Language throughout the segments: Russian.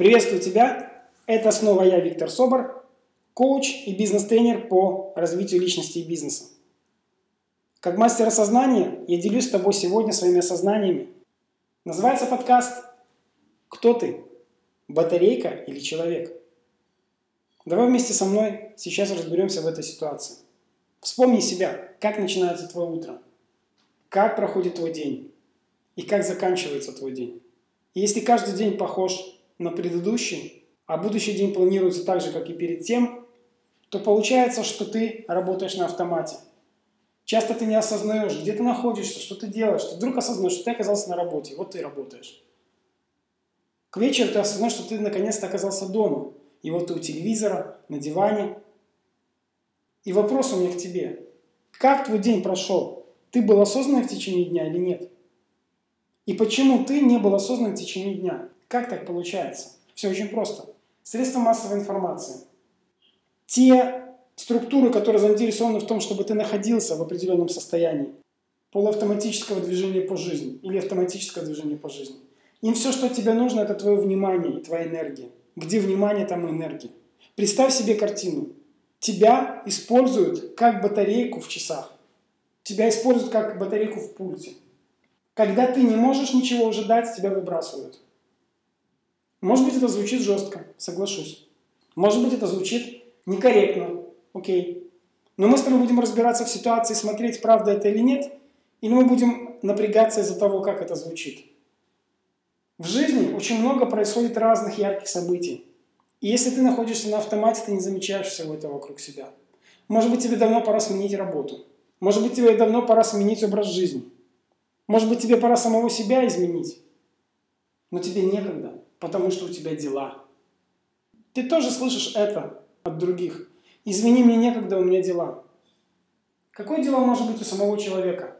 Приветствую тебя! Это снова я, Виктор Собор, коуч и бизнес-тренер по развитию личности и бизнеса. Как мастер осознания я делюсь с тобой сегодня своими осознаниями. Называется подкаст «Кто ты? Батарейка или человек?» Давай вместе со мной сейчас разберемся в этой ситуации. Вспомни себя, как начинается твое утро, как проходит твой день и как заканчивается твой день. И если каждый день похож на предыдущий, а будущий день планируется так же, как и перед тем, то получается, что ты работаешь на автомате. Часто ты не осознаешь, где ты находишься, что ты делаешь. Ты вдруг осознаешь, что ты оказался на работе, вот ты работаешь. К вечеру ты осознаешь, что ты наконец-то оказался дома. И вот ты у телевизора, на диване. И вопрос у меня к тебе. Как твой день прошел? Ты был осознанный в течение дня или нет? И почему ты не был осознан в течение дня? Как так получается? Все очень просто. Средства массовой информации. Те структуры, которые заинтересованы в том, чтобы ты находился в определенном состоянии полуавтоматического движения по жизни или автоматического движения по жизни. Им все, что тебе нужно, это твое внимание и твоя энергия. Где внимание, там и энергия. Представь себе картину. Тебя используют как батарейку в часах. Тебя используют как батарейку в пульте. Когда ты не можешь ничего уже дать, тебя выбрасывают. Может быть, это звучит жестко, соглашусь. Может быть, это звучит некорректно, окей. Но мы с тобой будем разбираться в ситуации, смотреть, правда это или нет, или мы будем напрягаться из-за того, как это звучит. В жизни очень много происходит разных ярких событий. И если ты находишься на автомате, ты не замечаешь всего этого вокруг себя. Может быть, тебе давно пора сменить работу. Может быть, тебе давно пора сменить образ жизни. Может быть, тебе пора самого себя изменить. Но тебе некогда потому что у тебя дела. Ты тоже слышишь это от других. Извини, мне некогда, у меня дела. Какое дело может быть у самого человека?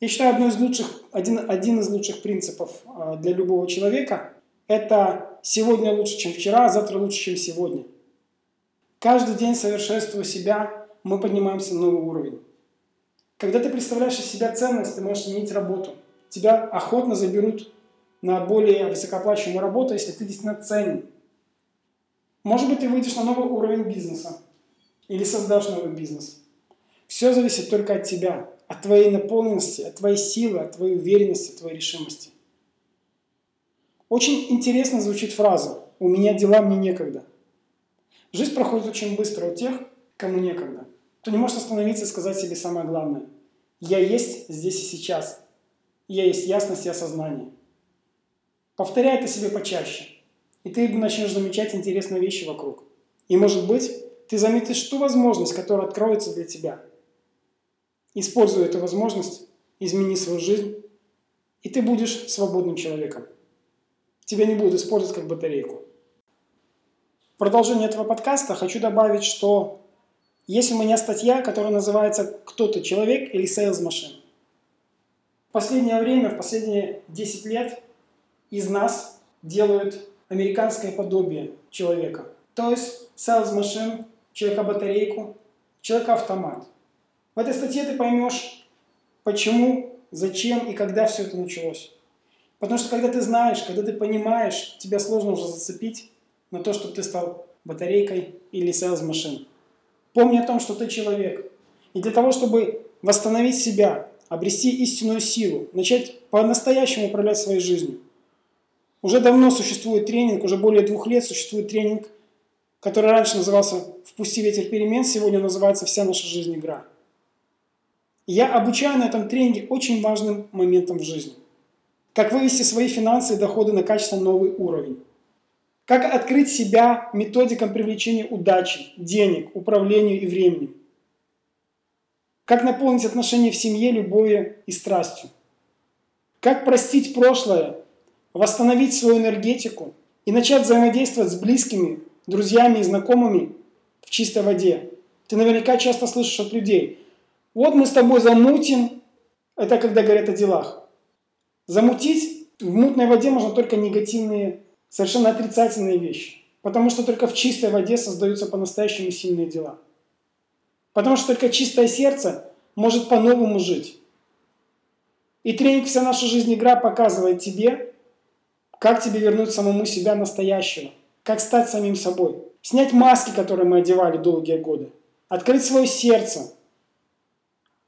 Я считаю, одно из лучших, один, один из лучших принципов а, для любого человека – это сегодня лучше, чем вчера, а завтра лучше, чем сегодня. Каждый день, совершенствуя себя, мы поднимаемся на новый уровень. Когда ты представляешь из себя ценность, ты можешь сменить работу. Тебя охотно заберут на более высокооплачиваемую работу, если ты действительно ценен. Может быть, ты выйдешь на новый уровень бизнеса или создашь новый бизнес. Все зависит только от тебя, от твоей наполненности, от твоей силы, от твоей уверенности, от твоей решимости. Очень интересно звучит фраза «У меня дела, мне некогда». Жизнь проходит очень быстро у тех, кому некогда. Кто не может остановиться и сказать себе самое главное. Я есть здесь и сейчас. Я есть ясность и осознание. Повторяй это себе почаще, и ты начнешь замечать интересные вещи вокруг. И, может быть, ты заметишь ту возможность, которая откроется для тебя. Используй эту возможность, измени свою жизнь, и ты будешь свободным человеком. Тебя не будут использовать как батарейку. В продолжение этого подкаста хочу добавить, что есть у меня статья, которая называется «Кто ты, человек или machine?». В последнее время, в последние 10 лет из нас делают американское подобие человека. То есть sales machine, человека-батарейку, человека-автомат. В этой статье ты поймешь, почему, зачем и когда все это началось. Потому что когда ты знаешь, когда ты понимаешь, тебя сложно уже зацепить на то, что ты стал батарейкой или sales machine. Помни о том, что ты человек. И для того, чтобы восстановить себя, обрести истинную силу, начать по-настоящему управлять своей жизнью, уже давно существует тренинг, уже более двух лет существует тренинг, который раньше назывался «Впусти ветер перемен», сегодня называется «Вся наша жизнь игра». я обучаю на этом тренинге очень важным моментом в жизни. Как вывести свои финансы и доходы на качественно новый уровень. Как открыть себя методикам привлечения удачи, денег, управлению и времени. Как наполнить отношения в семье любовью и страстью. Как простить прошлое восстановить свою энергетику и начать взаимодействовать с близкими, друзьями и знакомыми в чистой воде. Ты наверняка часто слышишь от людей, вот мы с тобой замутим, это когда говорят о делах. Замутить в мутной воде можно только негативные, совершенно отрицательные вещи. Потому что только в чистой воде создаются по-настоящему сильные дела. Потому что только чистое сердце может по-новому жить. И тренинг «Вся наша жизнь игра» показывает тебе, как тебе вернуть самому себя настоящего, как стать самим собой, снять маски, которые мы одевали долгие годы, открыть свое сердце,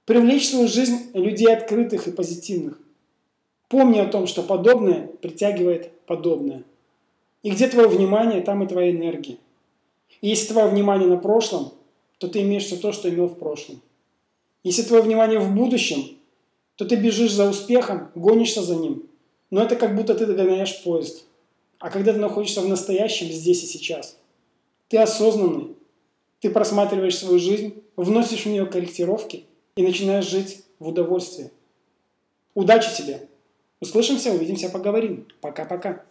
привлечь в свою жизнь людей открытых и позитивных. Помни о том, что подобное притягивает подобное. И где твое внимание, там и твоя энергия. И если твое внимание на прошлом, то ты имеешь все то, что имел в прошлом. Если твое внимание в будущем, то ты бежишь за успехом, гонишься за ним. Но это как будто ты догоняешь поезд. А когда ты находишься в настоящем, здесь и сейчас, ты осознанный, ты просматриваешь свою жизнь, вносишь в нее корректировки и начинаешь жить в удовольствии. Удачи тебе! Услышимся, увидимся, поговорим. Пока-пока.